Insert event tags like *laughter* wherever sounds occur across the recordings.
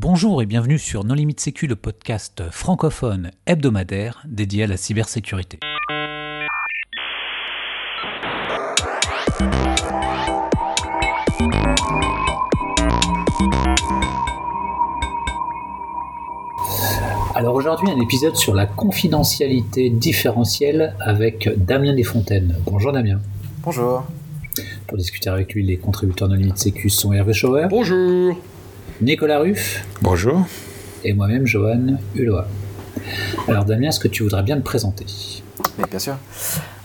Bonjour et bienvenue sur Non Limite Sécu, le podcast francophone hebdomadaire dédié à la cybersécurité. Alors aujourd'hui, un épisode sur la confidentialité différentielle avec Damien Desfontaines. Bonjour Damien. Bonjour. Pour discuter avec lui, les contributeurs Non Limite Sécu sont Hervé Schauer. Bonjour. Nicolas Ruff. Bonjour. Et moi-même, Johan Hulot. Alors Damien, est-ce que tu voudrais bien te présenter? Oui, bien sûr.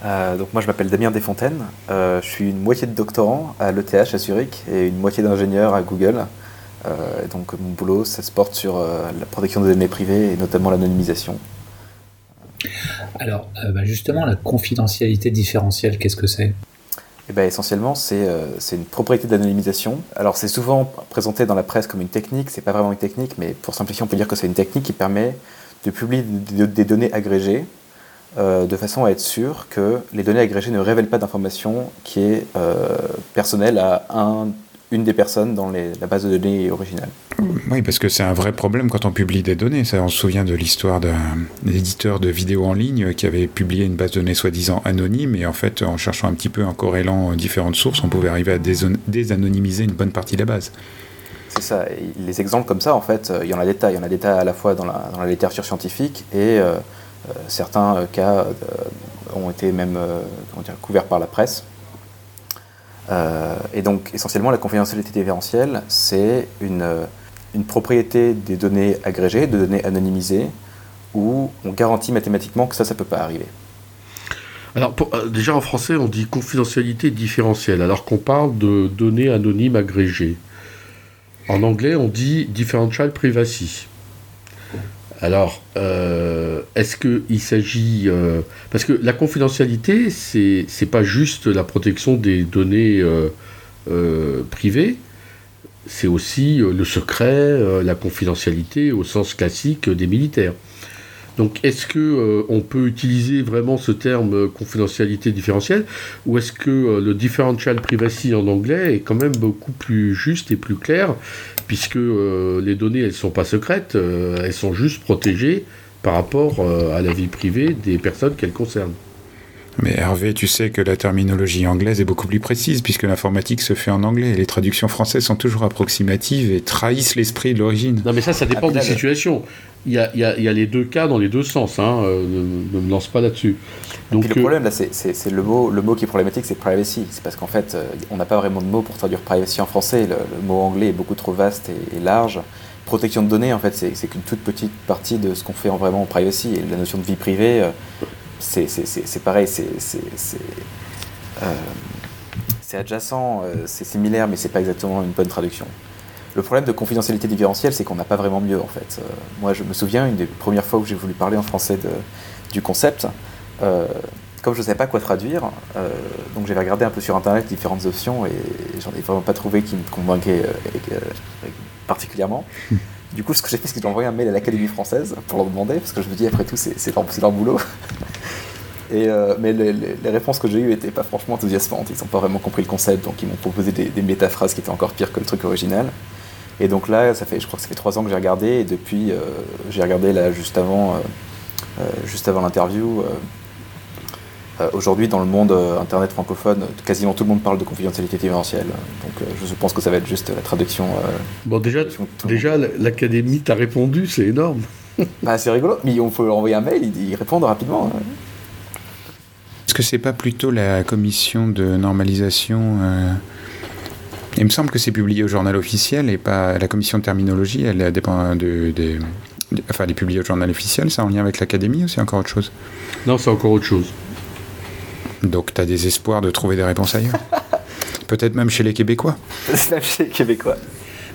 Euh, donc moi je m'appelle Damien Desfontaines, euh, je suis une moitié de doctorant à l'ETH à Zurich et une moitié d'ingénieur à Google. Euh, donc mon boulot ça se porte sur la protection des données privées et notamment l'anonymisation. Alors bah, justement la confidentialité différentielle, qu'est-ce que c'est? Eh ben, essentiellement, c'est une propriété d'anonymisation. Alors, c'est souvent présenté dans la presse comme une technique, c'est pas vraiment une technique, mais pour simplifier, on peut dire que c'est une technique qui permet de publier des données agrégées euh, de façon à être sûr que les données agrégées ne révèlent pas d'informations qui est euh, personnelle à un, une des personnes dans la base de données originale. Oui, parce que c'est un vrai problème quand on publie des données. Ça, on se souvient de l'histoire d'un éditeur de vidéos en ligne qui avait publié une base de données soi-disant anonyme, et en fait, en cherchant un petit peu, en corrélant différentes sources, on pouvait arriver à désanonymiser une bonne partie de la base. C'est ça. les exemples comme ça, en fait, il y en a des tas. Il y en a des tas à la fois dans la, dans la littérature scientifique et euh, euh, certains euh, cas euh, ont été même couverts par la presse. Et donc, essentiellement, la confidentialité différentielle, c'est une, une propriété des données agrégées, de données anonymisées, où on garantit mathématiquement que ça, ça ne peut pas arriver. Alors, déjà en français, on dit confidentialité différentielle, alors qu'on parle de données anonymes agrégées. En anglais, on dit differential privacy. Alors, euh, est-ce qu'il s'agit... Euh, parce que la confidentialité, c'est n'est pas juste la protection des données euh, privées, c'est aussi le secret, la confidentialité au sens classique des militaires. Donc, est-ce que on peut utiliser vraiment ce terme confidentialité différentielle, ou est-ce que le differential privacy en anglais est quand même beaucoup plus juste et plus clair puisque euh, les données, elles ne sont pas secrètes, euh, elles sont juste protégées par rapport euh, à la vie privée des personnes qu'elles concernent. Mais Hervé, tu sais que la terminologie anglaise est beaucoup plus précise puisque l'informatique se fait en anglais et les traductions françaises sont toujours approximatives et trahissent l'esprit de l'origine. Non mais ça, ça dépend des situations. Il y, a, il, y a, les deux cas dans les deux sens, hein. Euh, ne, me lance pas là-dessus. Donc, le euh, problème là, c'est le mot, le mot qui est problématique, c'est privacy. C'est parce qu'en fait, euh, on n'a pas vraiment de mot pour traduire privacy en français. Le, mot anglais est beaucoup trop vaste et, large. Protection de données, en fait, c'est qu'une toute petite partie de ce qu'on fait en vraiment en privacy. Et la notion de vie privée, c'est pareil, euh, c'est adjacent, euh, c'est similaire, mais c'est pas exactement une bonne traduction. Le problème de confidentialité différentielle, c'est qu'on n'a pas vraiment mieux en fait. Euh, moi, je me souviens, une des premières fois où j'ai voulu parler en français du concept, comme je ne savais pas quoi traduire, donc j'avais regardé un peu sur internet différentes options et j'en ai vraiment pas trouvé qui me convainquaient particulièrement. Du coup, ce que j'ai fait, c'est que j'ai envoyé un mail à l'Académie française pour leur demander, parce que je me dis, après tout, c'est leur, boulot. Et, euh, mais les, réponses que j'ai eues n'étaient pas franchement enthousiasmantes. Ils n'ont pas vraiment compris le concept, donc ils m'ont proposé des, métaphrases qui étaient encore pires que le truc original. Et donc là, ça fait, je crois que ça fait trois ans que j'ai regardé, et depuis, euh, j'ai regardé là juste avant, euh, juste avant l'interview. Aujourd'hui, dans le monde internet francophone, quasiment tout le monde parle de confidentialité différentielle. Donc, je pense que ça va être juste la traduction. bon, déjà, déjà l'académie t'a répondu, c'est énorme. bah, c'est rigolo, mais on peut leur envoyer un mail, ils, répondent rapidement. Hein. Est-ce que c'est pas plutôt la commission de normalisation euh, Il me semble que c'est publié au journal officiel et pas la commission de terminologie. Elle dépend de, enfin, elle est publiée au journal officiel. C'est en lien avec l'académie ou c'est encore autre chose? Non, c'est encore autre chose. Donc, tu as des espoirs de trouver des réponses ailleurs? *laughs* Peut-être même chez les Québécois. *laughs* même chez les Québécois.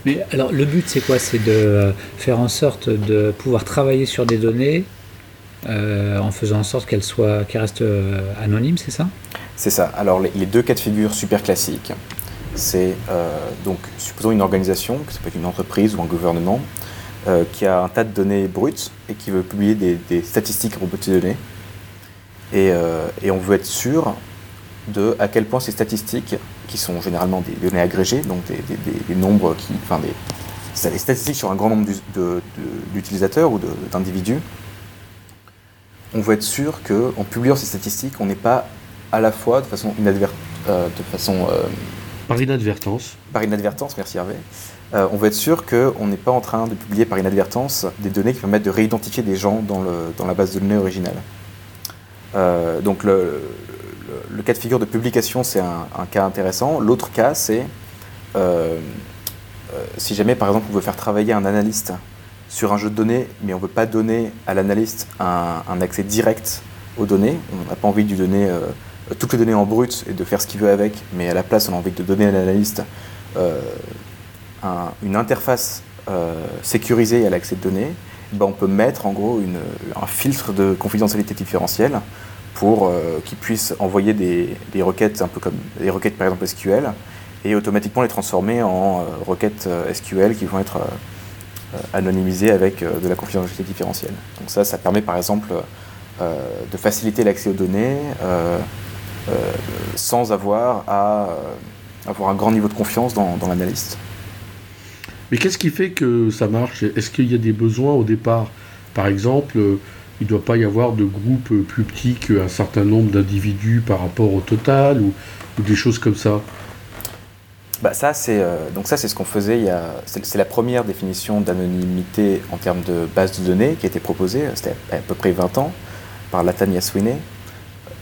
Mais alors, le but, c'est quoi? C'est de faire en sorte de pouvoir travailler sur des données euh, en faisant en sorte qu'elle soit, qu'elle reste euh, anonyme, c'est ça? C'est ça. Alors les, deux cas de figure super classiques, c'est euh, donc supposons une organisation, que ça peut être une entreprise ou un gouvernement, qui a un tas de données brutes et qui veut publier des, statistiques à propos données. Et, on veut être sûr de à quel point ces statistiques, qui sont généralement des données agrégées, donc des, nombres qui, enfin des, statistiques sur un grand nombre d'utilisateurs ou d'individus, on veut être sûr qu'en publiant ces statistiques, on n'est pas à la fois de façon inadvertante, de façon par inadvertance. Par inadvertance, merci Hervé. on veut être sûr qu'on n'est pas en train de publier par inadvertance des données qui permettent de réidentifier des gens dans, le, dans la base de données originale. donc le, le, cas de figure de publication, c'est un, cas intéressant. L'autre cas, c'est euh, euh, si jamais, par exemple, on veut faire travailler un analyste sur un jeu de données, mais on ne veut pas donner à l'analyste un, accès direct aux données, on n'a pas envie de donner euh, toutes les données en brut et de faire ce qu'il veut avec, mais à la place, on a envie de donner à l'analyste une interface sécurisée à l'accès de données, ben on peut mettre en gros un filtre de confidentialité différentielle pour euh, qu'ils puissent envoyer des, requêtes un peu comme des requêtes par exemple SQL et automatiquement les transformer en euh, requêtes euh, SQL qui vont être anonymisées avec de la confidentialité différentielle. Donc ça, ça permet par exemple de faciliter l'accès aux données sans avoir à avoir un grand niveau de confiance dans, dans l'analyste. Mais qu'est-ce qui fait que ça marche? Est-ce qu'il y a des besoins au départ? Par exemple, il ne doit pas y avoir de groupe plus petit qu'un certain nombre d'individus par rapport au total ou, des choses comme ça? Bah ça, c'est euh, donc ça, c'est ce qu'on faisait. Il c'est, la première définition d'anonymité en termes de base de données qui a été proposée. C'était à, peu près 20 ans par Latanya Sweeney.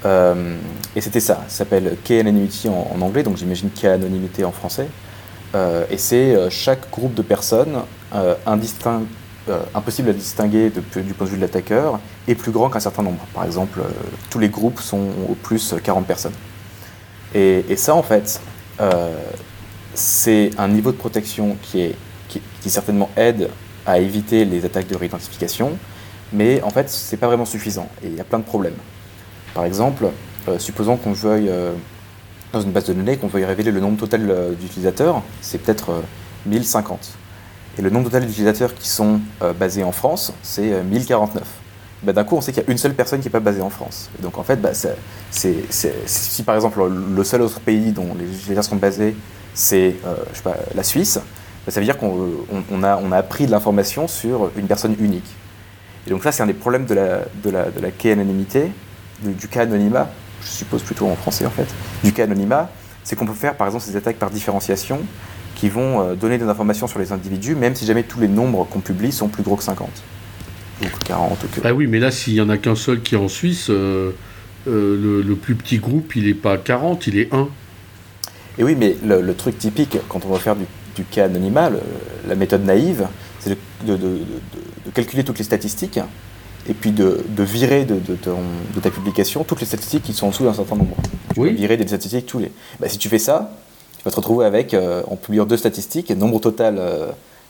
Euh, et c'était ça. Ça s'appelle K-anonymity en, anglais, donc j'imagine K-anonymité en français. Euh, et c'est chaque groupe de personnes euh, impossible à distinguer du point de vue de l'attaqueur et plus grand qu'un certain nombre. Par exemple, euh, tous les groupes sont au plus 40 personnes. Et, ça, en fait, euh, c'est un niveau de protection qui, est, qui, certainement aide à éviter les attaques de réidentification, mais en fait, c'est pas vraiment suffisant et il y a plein de problèmes. Par exemple, supposons qu'on veuille, dans une base de données, qu'on veuille révéler le nombre total d'utilisateurs, c'est peut-être 1050. Et le nombre total d'utilisateurs qui sont euh, basés en France, c'est 1049. Euh, bah, d'un coup, on sait qu'il y a une seule personne qui n'est pas basée en France. donc en fait, bah, si par exemple le seul autre pays dont les utilisateurs sont basés, c'est euh, la Suisse, bah, ça veut dire qu'on a, on a appris de l'information sur une personne unique. Et donc ça, c'est un des problèmes de la, de la, de la anonymité, du cas anonymat, je suppose plutôt en français en fait, du cas anonymat, c'est qu'on peut faire par exemple ces attaques par différenciation qui vont euh, donner des informations sur les individus, même si jamais tous les nombres qu'on publie sont plus gros que 50. Donc 40 que... Ah oui, mais là, s'il n'y en a qu'un seul qui est en Suisse, euh, euh, le, plus petit groupe, il n'est pas 40, il est 1. Et oui, mais le, truc typique, quand on va faire du, cas anonymat, la méthode naïve, c'est de, calculer toutes les statistiques et puis de, virer de, ta publication toutes les statistiques qui sont en dessous d'un certain nombre. Tu oui. virer des statistiques tous les. Bah, si tu fais ça, vas te retrouver avec, euh, en publiant deux statistiques, nombre total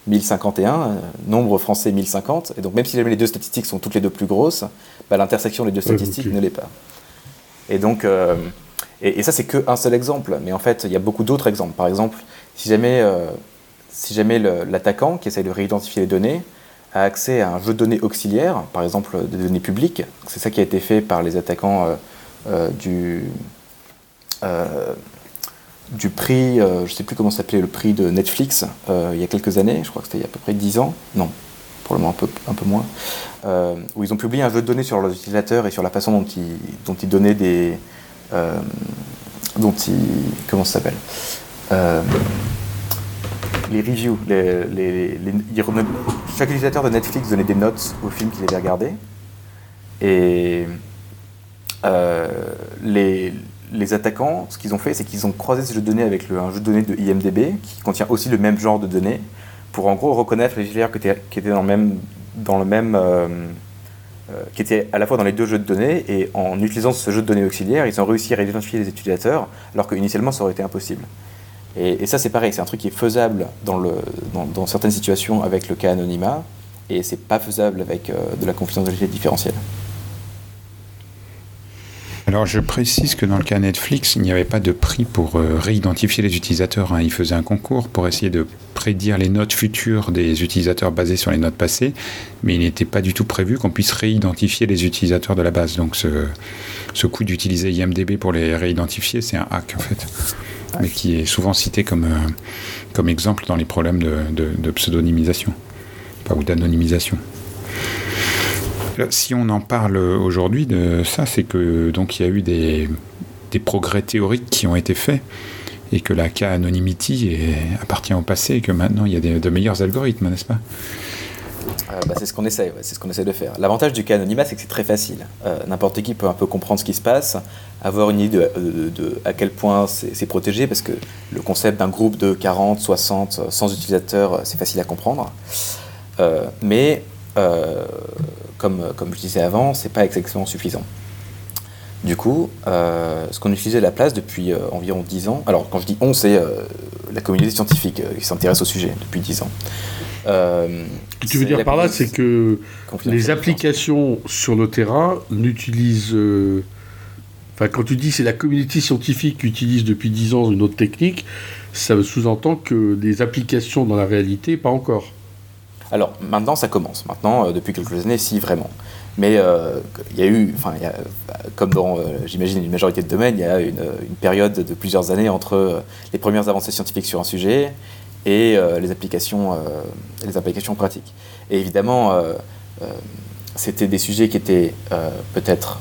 1051, euh, euh, nombre français 1050. Et donc même si les deux statistiques sont toutes les deux plus grosses, bah, l'intersection des deux statistiques ne l'est pas. Et donc, et, ça c'est qu'un seul exemple, mais en fait il y a beaucoup d'autres exemples. Par exemple, si jamais, si jamais l'attaquant qui essaye de réidentifier les données a accès à un jeu de données auxiliaire, par exemple des données publiques, c'est ça qui a été fait par les attaquants du du prix, euh, je ne sais plus comment s'appelait le prix de Netflix euh, il y a quelques années, je crois que c'était il y a à peu près 10 ans, non, probablement un peu, un peu moins, euh, où ils ont publié un jeu de données sur leurs utilisateurs et sur la façon dont ils, dont ils donnaient des. Dont ils. Comment ça s'appelle les reviews, les, les, chaque utilisateur de Netflix donnait des notes au film qu'il avait regardé. Et les, les attaquants, ce qu'ils ont fait, c'est qu'ils ont croisé ce jeu de données avec un jeu de données de IMDB qui contient aussi le même genre de données pour en gros reconnaître les utilisateurs qui étaient, dans le même, euh, euh, qui étaient à la fois dans les deux jeux de données et en utilisant ce jeu de données auxiliaire, ils ont réussi à identifier les utilisateurs alors qu'initialement ça aurait été impossible. Et, ça c'est pareil, c'est un truc qui est faisable dans, le, dans, certaines situations avec le cas anonymat et c'est pas faisable avec euh, de la confidentialité différentielle. Alors je précise que dans le cas Netflix, il n'y avait pas de prix pour euh, réidentifier les utilisateurs. Hein. Ils faisaient un concours pour essayer de prédire les notes futures des utilisateurs basées sur les notes passées, mais il n'était pas du tout prévu qu'on puisse réidentifier les utilisateurs de la base. Donc ce, ce coup d'utiliser IMDB pour les réidentifier, c'est un hack en fait. mais qui est souvent cité comme, comme exemple dans les problèmes de, pseudonymisation ou d'anonymisation. Si on en parle aujourd'hui de ça, c'est que donc il y a eu des, des progrès théoriques qui ont été faits et que la K-anonymity appartient au passé et que maintenant il y a de meilleurs algorithmes, n'est-ce pas? Euh, bah, c'est ce qu'on essaie, c'est ce qu'on essaie de faire. L'avantage du K-anonymat, c'est que c'est très facile. Euh, n'importe qui peut un peu comprendre ce qui se passe, avoir une idée de, à quel point c'est protégé, parce que le concept d'un groupe de 40, 60, 100 utilisateurs, c'est facile à comprendre. Euh, mais comme, comme je disais avant, c'est pas exactement suffisant. Du coup, euh, ce qu'on utilisait à la place depuis euh, environ 10 ans, alors quand je dis on, c'est euh, la communauté scientifique qui s'intéresse au sujet depuis 10 ans. ce que tu veux dire par là, c'est que les applications sur le terrain n'utilisent. Enfin, quand tu dis c'est la communauté scientifique qui utilise depuis 10 ans une autre technique, ça sous-entend que des applications dans la réalité, pas encore. Alors maintenant, ça commence. Maintenant, depuis quelques années, si vraiment. Mais euh, il y a eu, enfin, comme dans, euh, j'imagine, une majorité de domaines, il y a une, une, période de plusieurs années entre euh, les premières avancées scientifiques sur un sujet et les, applications, les applications pratiques. Et évidemment, c'était des sujets qui étaient peut-être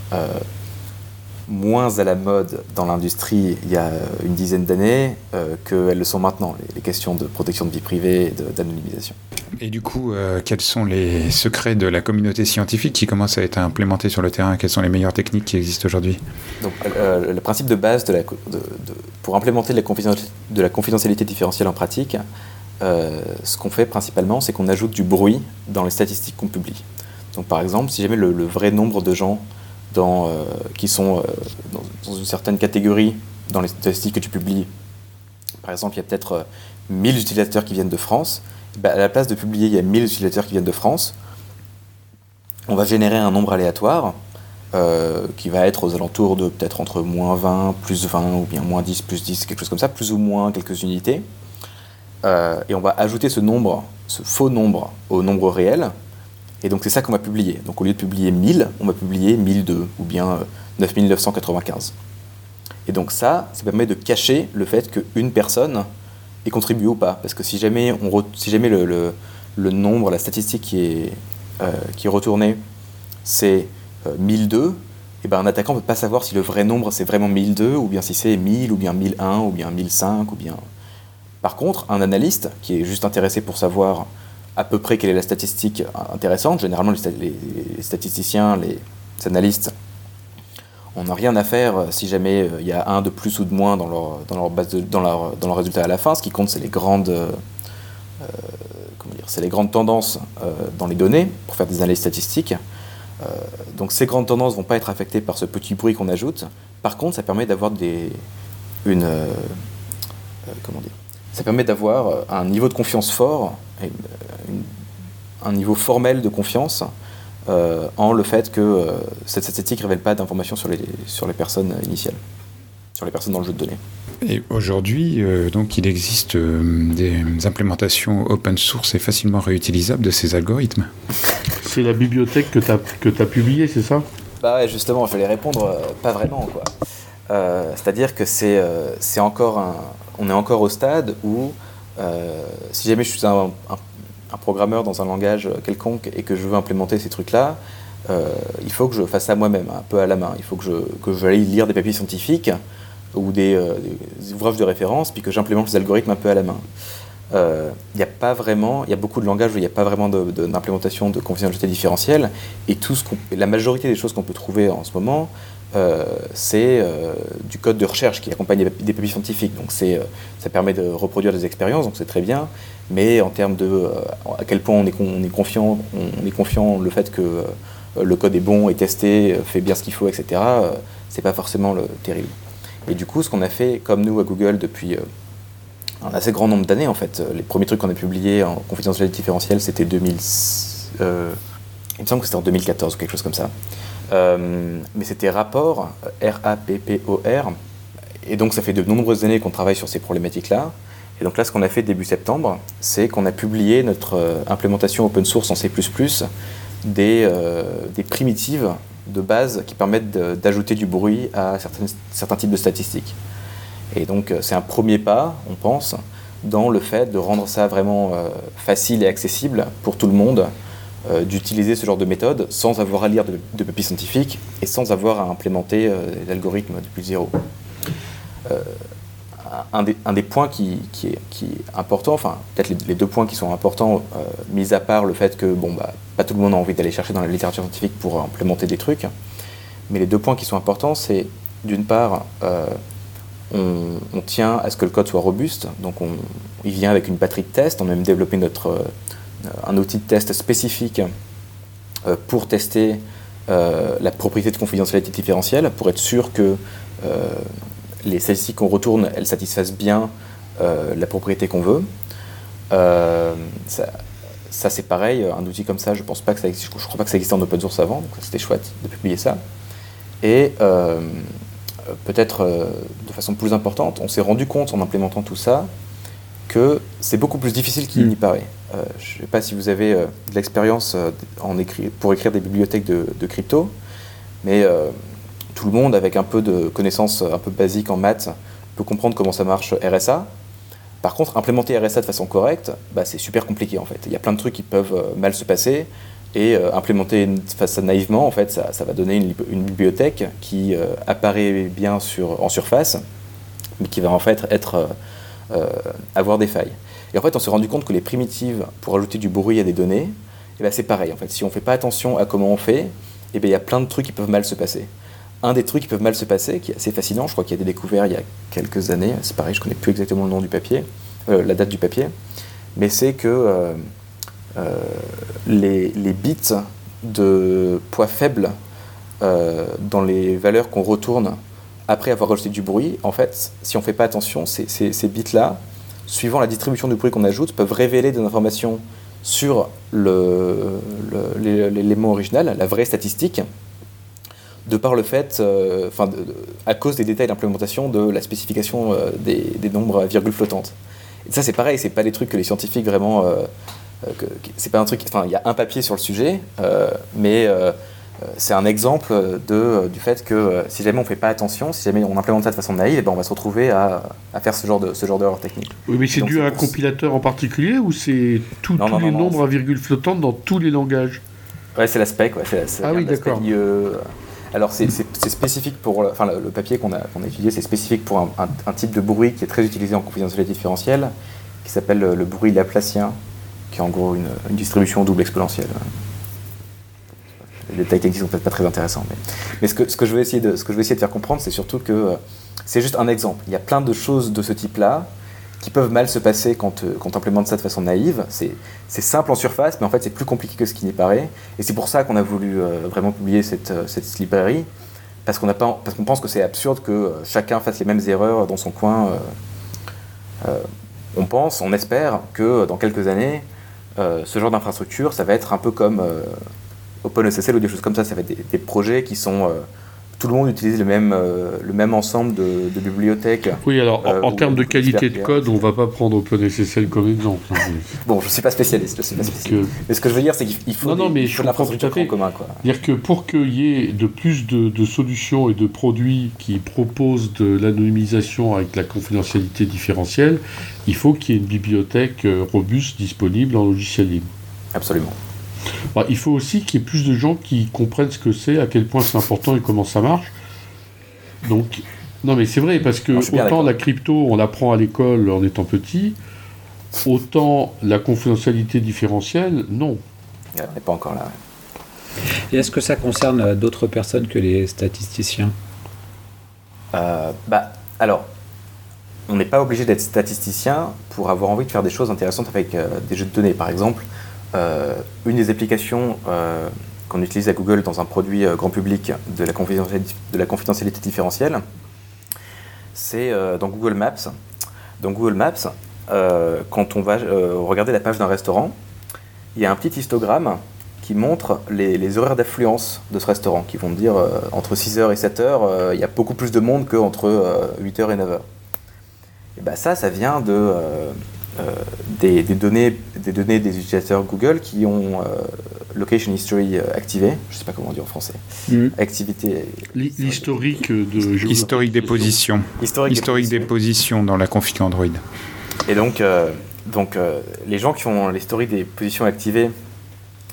moins à la mode dans l'industrie il y a une dizaine d'années euh, qu'elles le sont maintenant, les, questions de protection de vie privée et d'anonymisation. Et du coup, euh, quels sont les secrets de la communauté scientifique qui commence à être implémentés sur le terrain? Quelles sont les meilleures techniques qui existent aujourd'hui? Donc, euh, le principe de base de la, pour implémenter la de la confidentialité différentielle en pratique, ce qu'on fait principalement, c'est qu'on ajoute du bruit dans les statistiques qu'on publie. Donc, par exemple, si jamais le vrai nombre de gens euh, qui sont euh, dans, une certaine catégorie dans les statistiques que tu publies. Par exemple, il y a peut-être 1000 euh, utilisateurs qui viennent de France. Bah, à la place de publier, il y a 1000 utilisateurs qui viennent de France. On va générer un nombre aléatoire qui va être aux alentours de peut-être entre moins 20, plus 20, ou bien moins 10, plus 10, quelque chose comme ça, plus ou moins quelques unités. et on va ajouter ce nombre, ce faux nombre, au nombre réel, et donc c'est ça qu'on va publier. Donc au lieu de publier 1000, on va publier 1002 ou bien 9995. Euh, Et donc ça, ça permet de cacher le fait qu'une personne ait contribué ou pas. Parce que si jamais, on si jamais le, nombre, la statistique qui est, euh, qui est retournée, c'est 1002, euh, et ben un attaquant ne peut pas savoir si le vrai nombre c'est vraiment 1002 ou bien si c'est 1000 ou bien 1001 ou bien 1005 ou bien... Par contre, un analyste qui est juste intéressé pour savoir à peu près quelle est la statistique intéressante. Généralement, les, statisticiens, les analystes, on n'a rien à faire euh, si jamais euh, il y a un de plus ou de moins dans leur, dans leur, base dans leur, dans leur résultat à la fin. Ce qui compte, c'est les grandes, euh, les grandes tendances dans les données pour faire des analyses statistiques. donc ces grandes tendances ne vont pas être affectées par ce petit bruit qu'on ajoute. Par contre, ça permet d'avoir des, une, comment dire, ça permet d'avoir un niveau de confiance fort un niveau formel de confiance euh, en le fait que euh, cette statistique ne révèle pas d'informations sur les, sur les personnes initiales, sur les personnes dans le jeu de données. Et aujourd'hui, euh, donc, il existe des implémentations open source et facilement réutilisables de ces algorithmes. *laughs* C'est la bibliothèque que tu as, que as publiée, c'est ça? Bah ouais, justement, je vais répondre, pas vraiment. quoi. C'est-à-dire que c'est c'est encore un, on est encore au stade où euh, si jamais je suis un, programmeur dans un langage quelconque et que je veux implémenter ces trucs-là, euh, il faut que je fasse ça moi-même, un peu à la main. Il faut que je, que lire des papiers scientifiques ou euh, des, ouvrages de référence, puis que j'implémente les algorithmes un peu à la main. Il n'y a pas vraiment, il y a beaucoup de langages où il n'y a pas vraiment d'implémentation de, de, confidentialité différentielle, et tout ce la majorité des choses qu'on peut trouver en ce moment, euh, c'est euh, du code de recherche qui accompagne des, papiers scientifiques. Donc euh, ça permet de reproduire des expériences, donc c'est très bien. Mais en termes de à quel point on est, on est confiant, on est confiant le fait que le code est bon, est testé, fait bien ce qu'il faut, etc. c'est pas forcément le terrible. Et du coup, ce qu'on a fait, comme nous à Google depuis un assez grand nombre d'années, en fait, les premiers trucs qu'on a publiés en confidentialité différentielle, c'était 2000. il me semble que c'était en 2014 ou quelque chose comme ça. Euh, mais c'était rapport, R-A-P-P-O-R. Et donc ça fait de nombreuses années qu'on travaille sur ces problématiques-là. Et donc là, ce qu'on a fait début septembre, c'est qu'on a publié notre euh, implémentation open source en C++ euh, des primitives de base qui permettent d'ajouter du bruit à certains types de statistiques. Et donc c'est un premier pas, on pense, dans le fait de rendre ça vraiment facile et accessible pour tout le monde, d'utiliser ce genre de méthode sans avoir à lire de, de papiers scientifiques et sans avoir à implémenter l'algorithme depuis zéro. Un des, points qui, est, important, enfin peut-être les, deux points qui sont importants, euh, mis à part le fait que bon, bah, pas tout le monde a envie d'aller chercher dans la littérature scientifique pour implémenter des trucs, mais les deux points qui sont importants, c'est d'une part, euh, on, tient à ce que le code soit robuste, donc on, il vient avec une batterie de tests, on a même développé notre, euh, un outil de test spécifique pour tester la propriété de confidentialité différentielle, pour être sûr que les statistiques qu'on retourne, elles satisfassent bien euh, la propriété qu'on veut. Euh, ça, c'est pareil, un outil comme ça, je pense pas que ça existe, je crois pas que ça existait en open source avant, donc c'était chouette de publier ça. Et euh, peut-être de façon plus importante, on s'est rendu compte en implémentant tout ça que c'est beaucoup plus difficile qu'il mm. n'y paraît. Je ne sais pas si vous avez de l'expérience pour écrire des bibliothèques de, crypto, mais tout le monde, avec un peu de connaissances un peu basiques en maths, peut comprendre comment ça marche RSA. Par contre, implémenter RSA de façon correcte, bah, c'est super compliqué en fait. Il y a plein de trucs qui peuvent euh, mal se passer et euh, implémenter ça naïvement, en fait, ça, va donner une, bibliothèque qui euh, apparaît bien en surface, mais qui va en fait avoir des failles. Et en fait, on s'est rendu compte que les primitives pour ajouter du bruit à des données, eh ben, c'est pareil. En fait, si on ne fait pas attention à comment on fait, eh ben, il y a plein de trucs qui peuvent mal se passer un des trucs qui peuvent mal se passer, qui est assez fascinant, je crois qu'il y a des découvertes il y a quelques années, c'est pareil, je ne connais plus exactement le nom du papier, euh, la date du papier, mais c'est que euh, euh, les, bits de poids faible dans les valeurs qu'on retourne après avoir rajouté du bruit, en fait, si on ne fait pas attention, ces, bits-là, suivant la distribution du bruit qu'on ajoute, peuvent révéler des informations sur l'élément original, la vraie statistique, de par le fait, euh, enfin, à cause des détails d'implémentation de la spécification euh, des, nombres à virgule flottante. Et ça, c'est pareil, c'est pas des trucs que les scientifiques vraiment. Euh, c'est pas un truc. Enfin, il y a un papier sur le sujet, mais c'est un exemple de, du fait que si jamais on fait pas attention, si jamais on implémente ça de façon naïve, eh ben on va se retrouver à, faire ce genre de ce genre d'erreur technique. Oui, mais c'est dû à un compilateur en particulier ou c'est tous les nombres à virgule flottante dans tous les langages? Ouais, c'est la spec. Ouais, ah oui, d'accord. Alors c'est spécifique pour, enfin le, papier qu'on a, étudié, c'est spécifique pour un, type de bruit qui est très utilisé en confidentialité différentielle, qui s'appelle le, bruit laplacien, qui est en gros une, distribution double exponentielle. Les détails techniques sont peut-être pas très intéressants, mais, ce, que, je vais essayer de, vais essayer de faire comprendre, c'est surtout que euh, c'est juste un exemple. Il y a plein de choses de ce type-là qui peuvent mal se passer quand, on implémente ça de façon naïve. C'est simple en surface, mais en fait c'est plus compliqué que ce qui n'y paraît. Et c'est pour ça qu'on a voulu euh, vraiment publier cette, euh, librairie, parce qu'on pense que c'est absurde que chacun fasse les mêmes erreurs dans son coin. on pense, on espère que dans quelques années, ce genre d'infrastructure, ça va être un peu comme OpenSSL ou des choses comme ça. Ça va être des, des projets qui sont tout le monde utilise le même, euh, le même ensemble de, bibliothèques. Oui, alors en, euh, termes de qualité de code, on ne va pas prendre OpenSSL comme exemple. Hein, *laughs* bon, je ne suis pas spécialiste. suis pas spécialiste. mais ce que je veux dire, c'est qu'il faut, non, non, mais je l'infrastructure en commun. C'est-à-dire que pour qu'il y ait de plus de, solutions et de produits qui proposent de l'anonymisation avec la confidentialité différentielle, il faut qu'il y ait une bibliothèque euh, robuste disponible en logiciel libre. Absolument. Bah, il faut aussi qu'il y ait plus de gens qui comprennent ce que c'est, à quel point c'est important et comment ça marche. Donc, non mais c'est vrai, parce que autant la crypto, on l'apprend à l'école en étant petit, autant la confidentialité différentielle, non. On n'est pas encore là. Et est-ce que ça concerne euh, d'autres personnes que les statisticiens? Euh, bah, Alors, on n'est pas obligé d'être statisticien pour avoir envie de faire des choses intéressantes avec euh, des jeux de données. Par exemple, euh, une des applications euh, qu'on utilise à Google dans un produit euh, grand public de la confidentialité, différentielle, c'est dans Google Maps. Dans Google Maps, quand on va regarder la page d'un restaurant, il y a un petit histogramme qui montre les, horaires d'affluence de ce restaurant, qui vont dire entre 6h et 7h, il y a beaucoup plus de monde qu'entre 8h et 9h. Et ben ça, ça vient de, euh, des, données, des données des utilisateurs Google qui ont, euh, location history activée, je ne sais pas comment on dit en français. Mm. Activité. L'historique de Historique des positions. Historique, Historique des positions dans la config Android. Et donc, donc les gens qui ont l'historique des positions activées,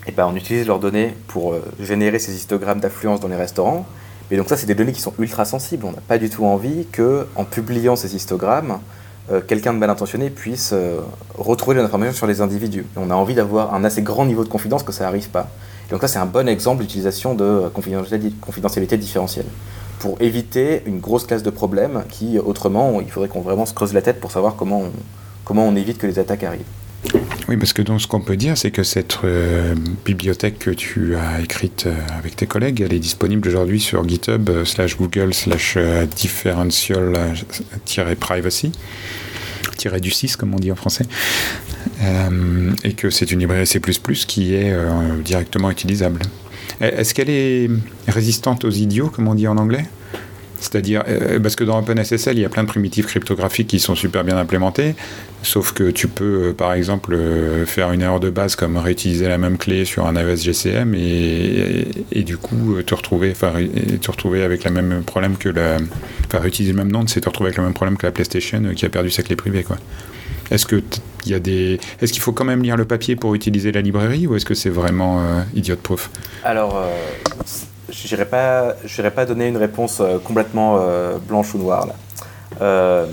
et ben, on utilise leurs données pour générer ces histogrammes d'affluence dans les restaurants. Et donc ça, c'est des données qui sont ultra sensibles. On n'a pas du tout envie que, en publiant ces histogrammes, euh, quelqu'un de mal intentionné puisse euh, retrouver de l'information sur les individus. on a envie d'avoir un assez grand niveau de confidence que ça n'arrive pas. Et donc ça, c'est un bon exemple d'utilisation de confidentialité différentielle pour éviter une grosse classe de problèmes qui, autrement, il faudrait qu'on vraiment se creuse la tête pour savoir comment comment on évite que les attaques arrivent. Oui, parce que donc ce qu'on peut dire, c'est que cette euh, bibliothèque que tu as écrite euh, avec tes collègues, elle est disponible aujourd'hui sur GitHub euh, slash Google slash differential-privacy du 6 comme on dit en français. Et que c'est une librairie C++ qui est directement utilisable. Est-ce qu'elle est résistante aux idiots comme on dit en anglais? C'est-à-dire, euh, parce que dans OpenSSL, il y a plein de primitives cryptographiques qui sont super bien implémentées, sauf que tu peux, euh, par exemple, euh, faire une erreur de base comme réutiliser la même clé sur un AES GCM et, du coup te retrouver, te retrouver avec le même problème que la. Enfin, réutiliser le même nom, c'est te retrouver avec le même problème que la PlayStation qui a perdu sa clé privée, quoi. Est-ce que des est-ce qu'il faut quand même lire le papier pour utiliser la librairie ou est-ce que c'est vraiment idiot proof Alors je n'irai pas, pas donner une réponse euh, complètement euh, blanche ou noire. Euh,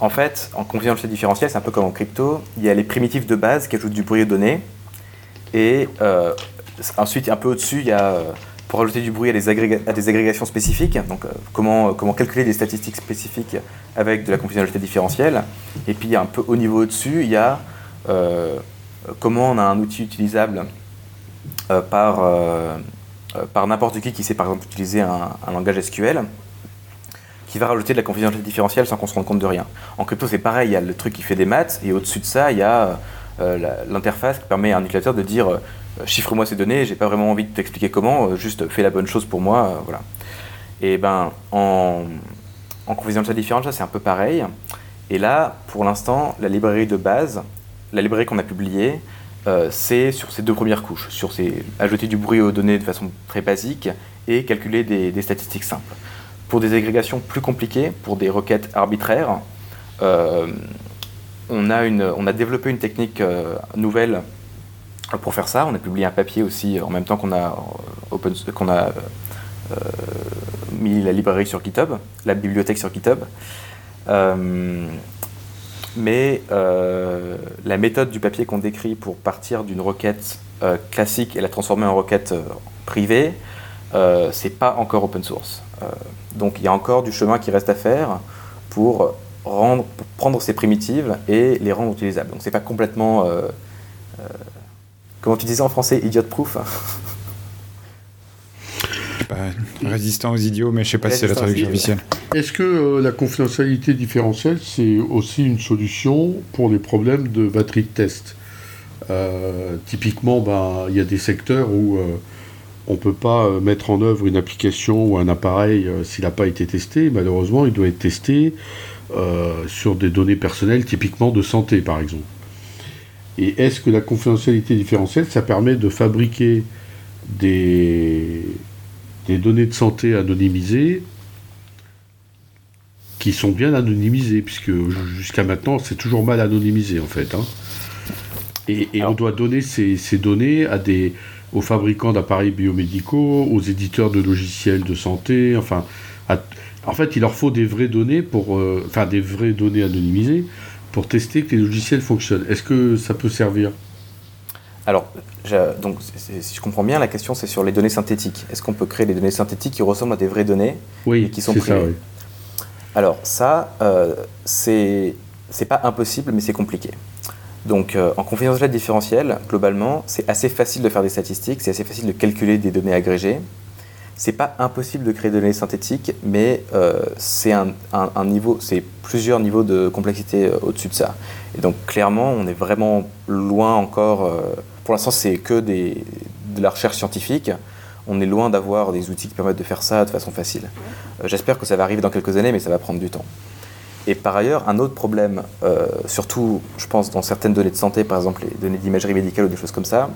en fait, en confidentialité différentielle, c'est un peu comme en crypto. Il y a les primitives de base qui ajoutent du bruit aux données. Et ensuite, un peu au-dessus, il y a pour ajouter du bruit à des, agrégations spécifiques. Donc, comment, comment calculer des statistiques spécifiques avec de la confidentialité différentielle. Et puis, un peu au niveau au-dessus, il y a comment on a un outil utilisable par par n'importe qui qui sait par exemple utiliser un, langage SQL qui va rajouter de la confidentialité différentielle sans qu'on se rende compte de rien. En crypto, c'est pareil, il y a le truc qui fait des maths, et au-dessus de ça, il y a euh, l'interface qui permet à un utilisateur de dire euh, chiffre-moi ces données, j'ai pas vraiment envie de t'expliquer comment, juste fais la bonne chose pour moi, voilà. Et ben, en, en confidentialité différentielle, c'est un peu pareil. Et là, pour l'instant, la librairie de base, la librairie qu'on a publiée, euh, c'est sur ces deux premières couches, sur ces, ajouter du bruit aux données de façon très basique et calculer des, statistiques simples. Pour des agrégations plus compliquées, pour des requêtes arbitraires, euh, on, a développé une technique euh, nouvelle pour faire ça. On a publié un papier aussi en même temps qu'on a, qu'on a mis la librairie sur GitHub, la bibliothèque sur GitHub mais euh, la méthode du papier qu'on décrit pour partir d'une requête euh, classique et la transformer en requête euh, privée, c'est pas encore open source. donc il y a encore du chemin qui reste à faire pour, rendre, prendre ces primitives et les rendre utilisables. Donc c'est pas complètement, comment tu disais en français, idiot proof? résistant aux idiots, mais je sais pas si c'est la traduction officielle. Est-ce que euh, la confidentialité différentielle, c'est aussi une solution pour les problèmes de batterie de test? Euh, Typiquement, ben, il y a des secteurs où euh, on ne peut pas mettre en œuvre une application ou un appareil s'il n'a pas été testé. Malheureusement, il doit être testé sur des données personnelles, typiquement de santé, par exemple. Et est-ce que la confidentialité différentielle, ça permet de fabriquer des, des données de santé anonymisées qui sont bien anonymisées, puisque jusqu'à maintenant, c'est toujours mal anonymisé, en fait. Hein. Et, on doit donner ces, données à des, aux fabricants d'appareils biomédicaux, aux éditeurs de logiciels de santé, enfin... en fait, il leur faut des vraies données pour... Euh, enfin, des vraies données anonymisées pour tester que les logiciels fonctionnent. Est-ce que ça peut servir? Alors, donc, si je comprends bien, la question c'est sur les données synthétiques. Est-ce qu'on peut créer des données synthétiques qui ressemblent à des vraies données oui, et qui sont privées ça, oui. Alors, ça, euh, c'est pas impossible, mais c'est compliqué. Donc, euh, en confidentialité différentielle, globalement, c'est assez facile de faire des statistiques, c'est assez facile de calculer des données agrégées. C'est pas impossible de créer des données synthétiques, mais euh, c'est un, niveau, c'est plusieurs niveaux de complexité euh, au-dessus de ça. Et donc, clairement, on est vraiment loin encore pour l'instant, c'est que de la recherche scientifique. On est loin d'avoir des outils qui permettent de faire ça de façon facile. Euh, j'espère que ça va arriver dans quelques années, mais ça va prendre du temps. Et par ailleurs, un autre problème, euh, surtout, je pense, dans certaines données de santé, par exemple les données d'imagerie médicale ou des choses comme ça,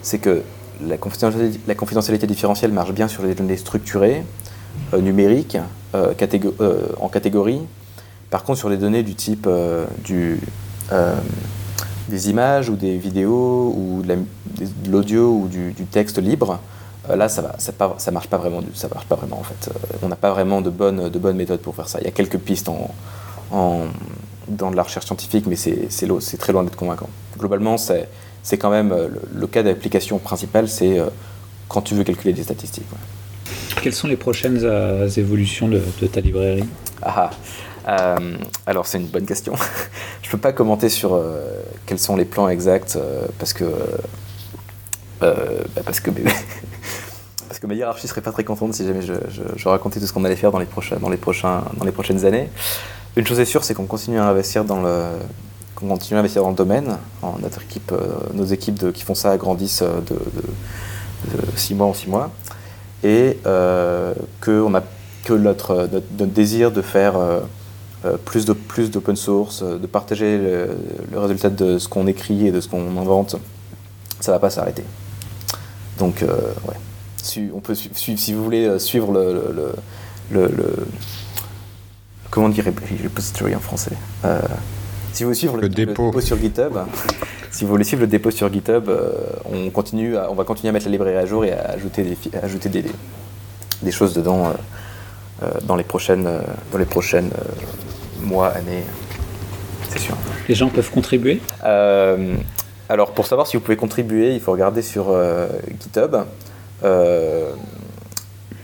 c'est que la, confidentialité, différentielle marche bien sur les données structurées, numériques, en catégorie. Par contre, sur les données du type des images ou des vidéos ou de l'audio ou du, texte libre, là, ça ne pas, ça marche pas vraiment. Ça marche pas vraiment en fait. on n'a pas vraiment de bonnes, de bonnes méthodes pour faire ça. Il y a quelques pistes en, en dans de la recherche scientifique, mais c'est très loin d'être convaincant. Globalement, c'est quand même euh, le, cas d'application principal, c'est euh, quand tu veux calculer des statistiques. Quelles sont les prochaines euh, évolutions de, ta librairie? Ah, Alors, c'est une bonne question. *laughs* je ne peux pas commenter sur quels sont les plans exacts parce que. Bah, parce que. Parce que ma hiérarchie serait pas très contente si jamais je, racontais tout ce qu'on allait faire dans les, prochains, prochaines années. Une chose est sûre, c'est qu'on continue à investir dans le, qu'on continue à investir dans le domaine. Notre équipe, euh, nos équipes qui font ça agrandissent euh, de, de, 6 mois en 6 mois. Et euh, que, notre, désir de faire plus d'open source, de partager le, résultat de ce qu'on écrit et de ce qu'on invente, ça ne va pas s'arrêter. Donc, ouais. On peut suivre, si vous voulez suivre le, le comment dire repository en français euh, Si vous voulez suivre le, dépôt. sur GitHub, *laughs* si vous voulez suivre le dépôt sur GitHub, euh, on continue, on va continuer à mettre la librairie à jour et à ajouter des, ajouter des, des choses dedans euh, dans les prochaines, dans les prochaines mois, années. C'est sûr. Les gens peuvent contribuer? Alors pour savoir si vous pouvez contribuer, il faut regarder sur GitHub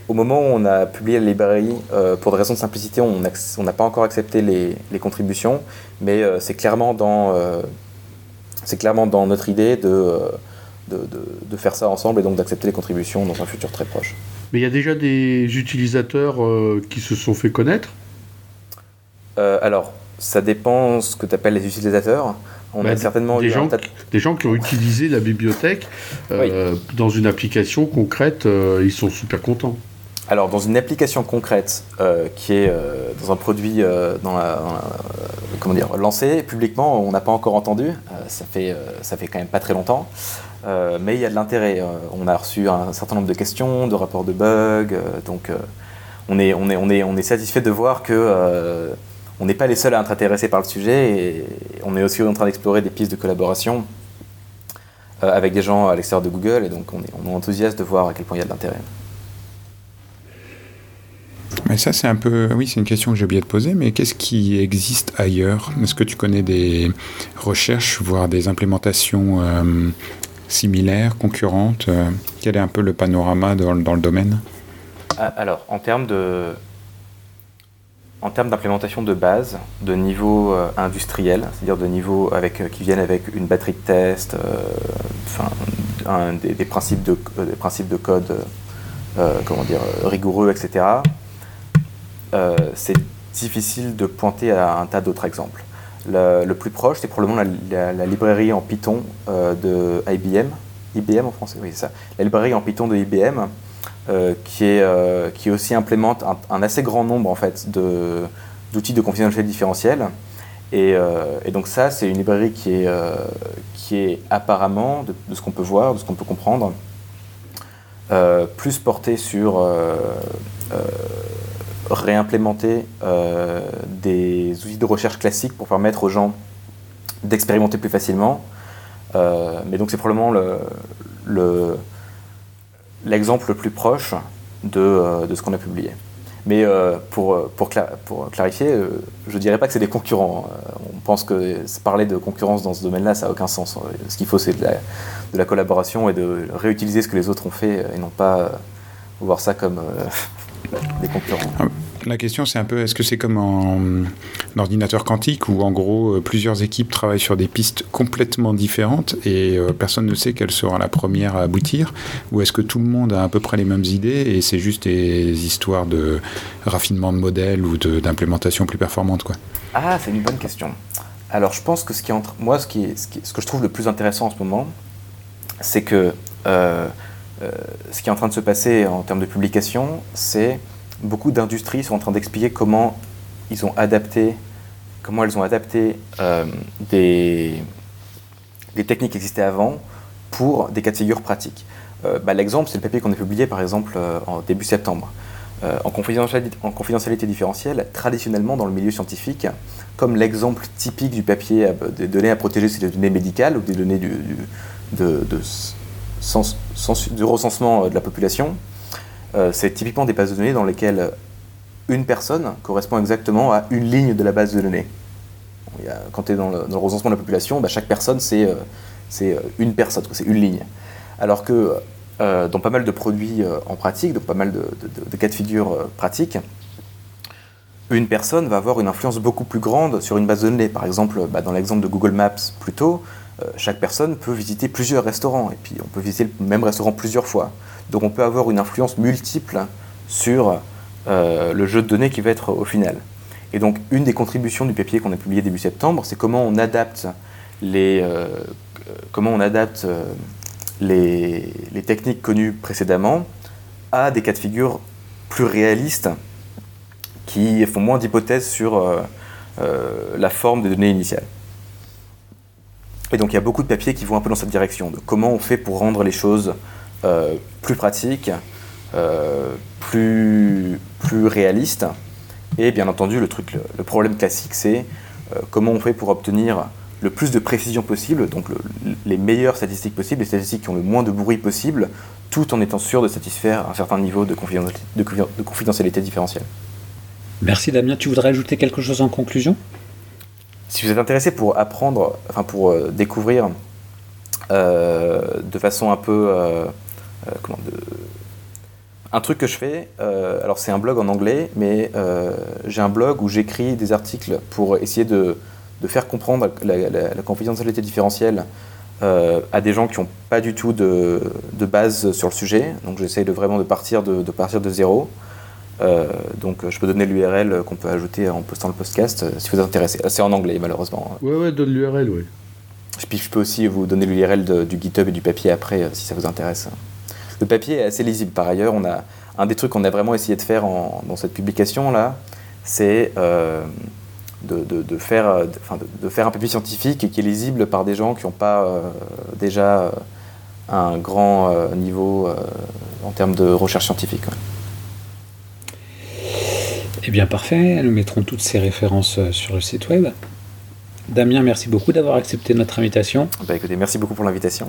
au moment où on a publié la librairie, euh, pour des raisons de simplicité, on n'a pas encore accepté les, contributions, mais euh, c'est clairement, dans, euh, clairement dans notre idée de, de, faire ça ensemble et donc d'accepter les contributions dans un futur très proche. Mais il y a déjà des utilisateurs qui se sont fait connaître? Alors, ça dépend ce que tu appelles les utilisateurs. On bah, a certainement des gens, des gens qui ont utilisé la bibliothèque dans une application concrète, ils sont super contents. Alors, dans une application concrète euh, qui est euh, dans un produit euh, dans comment dire, lancé publiquement, on n'a pas encore entendu. ça, fait, ça fait quand même pas très longtemps. mais il y a de l'intérêt. on a reçu un certain nombre de questions, de rapports de bugs. donc, on, est, on, est, on, est, on est satisfait de voir que on n'est pas les seuls à être intéressés par le sujet. Et on est aussi en train d'explorer des pistes de collaboration avec des gens à l'extérieur de Google. Et donc, on est, on est enthousiaste de voir à quel point il y a de l'intérêt. Mais ça, c'est un peu. Oui, c'est une question que j'ai oublié de poser, mais qu'est-ce qui existe ailleurs? Est-ce que tu connais des recherches, voire des implémentations euh, similaires, concurrentes? Euh, Quel est un peu le panorama dans, dans le domaine? Ah, Alors, en termes de. En termes d'implémentation de base, de niveau euh, industriel, c'est-à-dire de niveau avec, qui viennent avec une batterie de test, enfin, des, principes de, principes de code comment dire, rigoureux, etc. Euh, c'est difficile de pointer à un tas d'autres exemples. Le, plus proche, c'est probablement la, librairie en Python euh, de IBM. IBM en français, oui, ça. La librairie en Python de IBM, euh, qui, est, qui aussi implémente un, assez grand nombre en fait, d'outils de, confidentialité différentielle. Et, et, donc ça, c'est une librairie qui est, qui est apparemment, de, ce qu'on peut voir, de ce qu'on peut comprendre, plus portée sur réimplémenter euh, des outils de recherche classiques pour permettre aux gens d'expérimenter plus facilement. Euh, mais donc c'est probablement le, le, plus proche de, euh, de ce qu'on a publié. Mais pour, pour, pour, clarifier, je ne dirais pas que c'est des concurrents. on pense que parler de concurrence dans ce domaine-là, ça n'a aucun sens. Ce qu'il faut, c'est de la, de la, collaboration et de réutiliser ce que les autres ont fait et non pas voir ça comme *laughs* des concurrents. La question, c'est un peu, est-ce que c'est comme en, ordinateur quantique où en gros euh, plusieurs équipes travaillent sur des pistes complètement différentes et euh, personne ne sait quelle sera la première à aboutir? Ou est-ce que tout le monde a à peu près les mêmes idées et c'est juste des histoires de raffinement de modèles ou d'implémentation plus performante quoi? Ah, c'est une bonne question. Alors je pense que ce qui entre moi, ce, qui ce, que je trouve le plus intéressant en ce moment, c'est que euh, ce qui est en train de se passer en termes de publication, c'est beaucoup d'industries sont en train d'expliquer comment elles ont adapté euh, des, des, techniques qui existaient avant pour des cas de figure pratiques. Bah, l'exemple, c'est le papier qu'on a publié par exemple en début septembre. en, confidentialité, en, confidentialité, différentielle, traditionnellement dans le milieu scientifique, comme l'exemple typique du papier des données à protéger, c'est les données médicales ou des données du recensement de la population. C'est typiquement des bases de données dans lesquelles une personne correspond exactement à une ligne de la base de données. quand tu es dans le, recensement de la population, bah, chaque personne, c'est euh, euh, une personne, c'est une ligne. Alors que euh, dans pas mal de produits en pratique, dans pas mal de, cas de figure pratiques, une personne va avoir une influence beaucoup plus grande sur une base de données. Par exemple, bah, dans l'exemple de Google Maps plus tôt, chaque personne peut visiter plusieurs restaurants, et puis on peut visiter le même restaurant plusieurs fois. Donc on peut avoir une influence multiple sur euh, le jeu de données qui va être au final. Et donc, une des contributions du papier qu'on a publié début septembre, c'est comment on adapte les, euh, euh, techniques connues précédemment à des cas de figure plus réalistes qui font moins d'hypothèses sur la forme des données initiales. Et donc, il y a beaucoup de papiers qui vont un peu dans cette direction, de comment on fait pour rendre les choses plus pratiques, plus, plus réaliste. Et bien entendu, le, truc, le, problème classique, c'est euh, comment on fait pour obtenir le plus de précision possible, donc les meilleures statistiques possibles, les statistiques qui ont le moins de bruit possible, tout en étant sûr de satisfaire un certain niveau de confidentialité, de, confidentialité différentielle. Merci Damien. Tu voudrais ajouter quelque chose en conclusion? Si vous êtes intéressé pour apprendre, enfin pour euh, découvrir euh, de façon un peu comment, de, un truc que je fais, euh, alors c'est un blog en anglais, mais euh, j'ai un blog où j'écris des articles pour essayer de, faire comprendre la, confidentialité différentielle euh, à des gens qui n'ont pas du tout de, base sur le sujet. Donc j'essaye de vraiment de partir de, partir de zéro. donc je peux donner l'URL qu'on peut ajouter en postant le podcast si vous êtes intéressé. C'est en anglais malheureusement. Ouais ouais, donne l'URL, oui. Puis je peux aussi vous donner l'URL du GitHub et du papier après si ça vous intéresse. Le papier est assez lisible. Par ailleurs, on a un des trucs qu'on a vraiment essayé de faire dans cette publication là, c'est euh, de, faire, de, faire un papier scientifique qui est lisible par des gens qui n'ont pas euh, déjà euh, un grand niveau en termes de recherche scientifique. Eh bien parfait, nous mettrons toutes ces références sur le site web. Damien, merci beaucoup d'avoir accepté notre invitation. Bah écoutez, merci beaucoup pour l'invitation.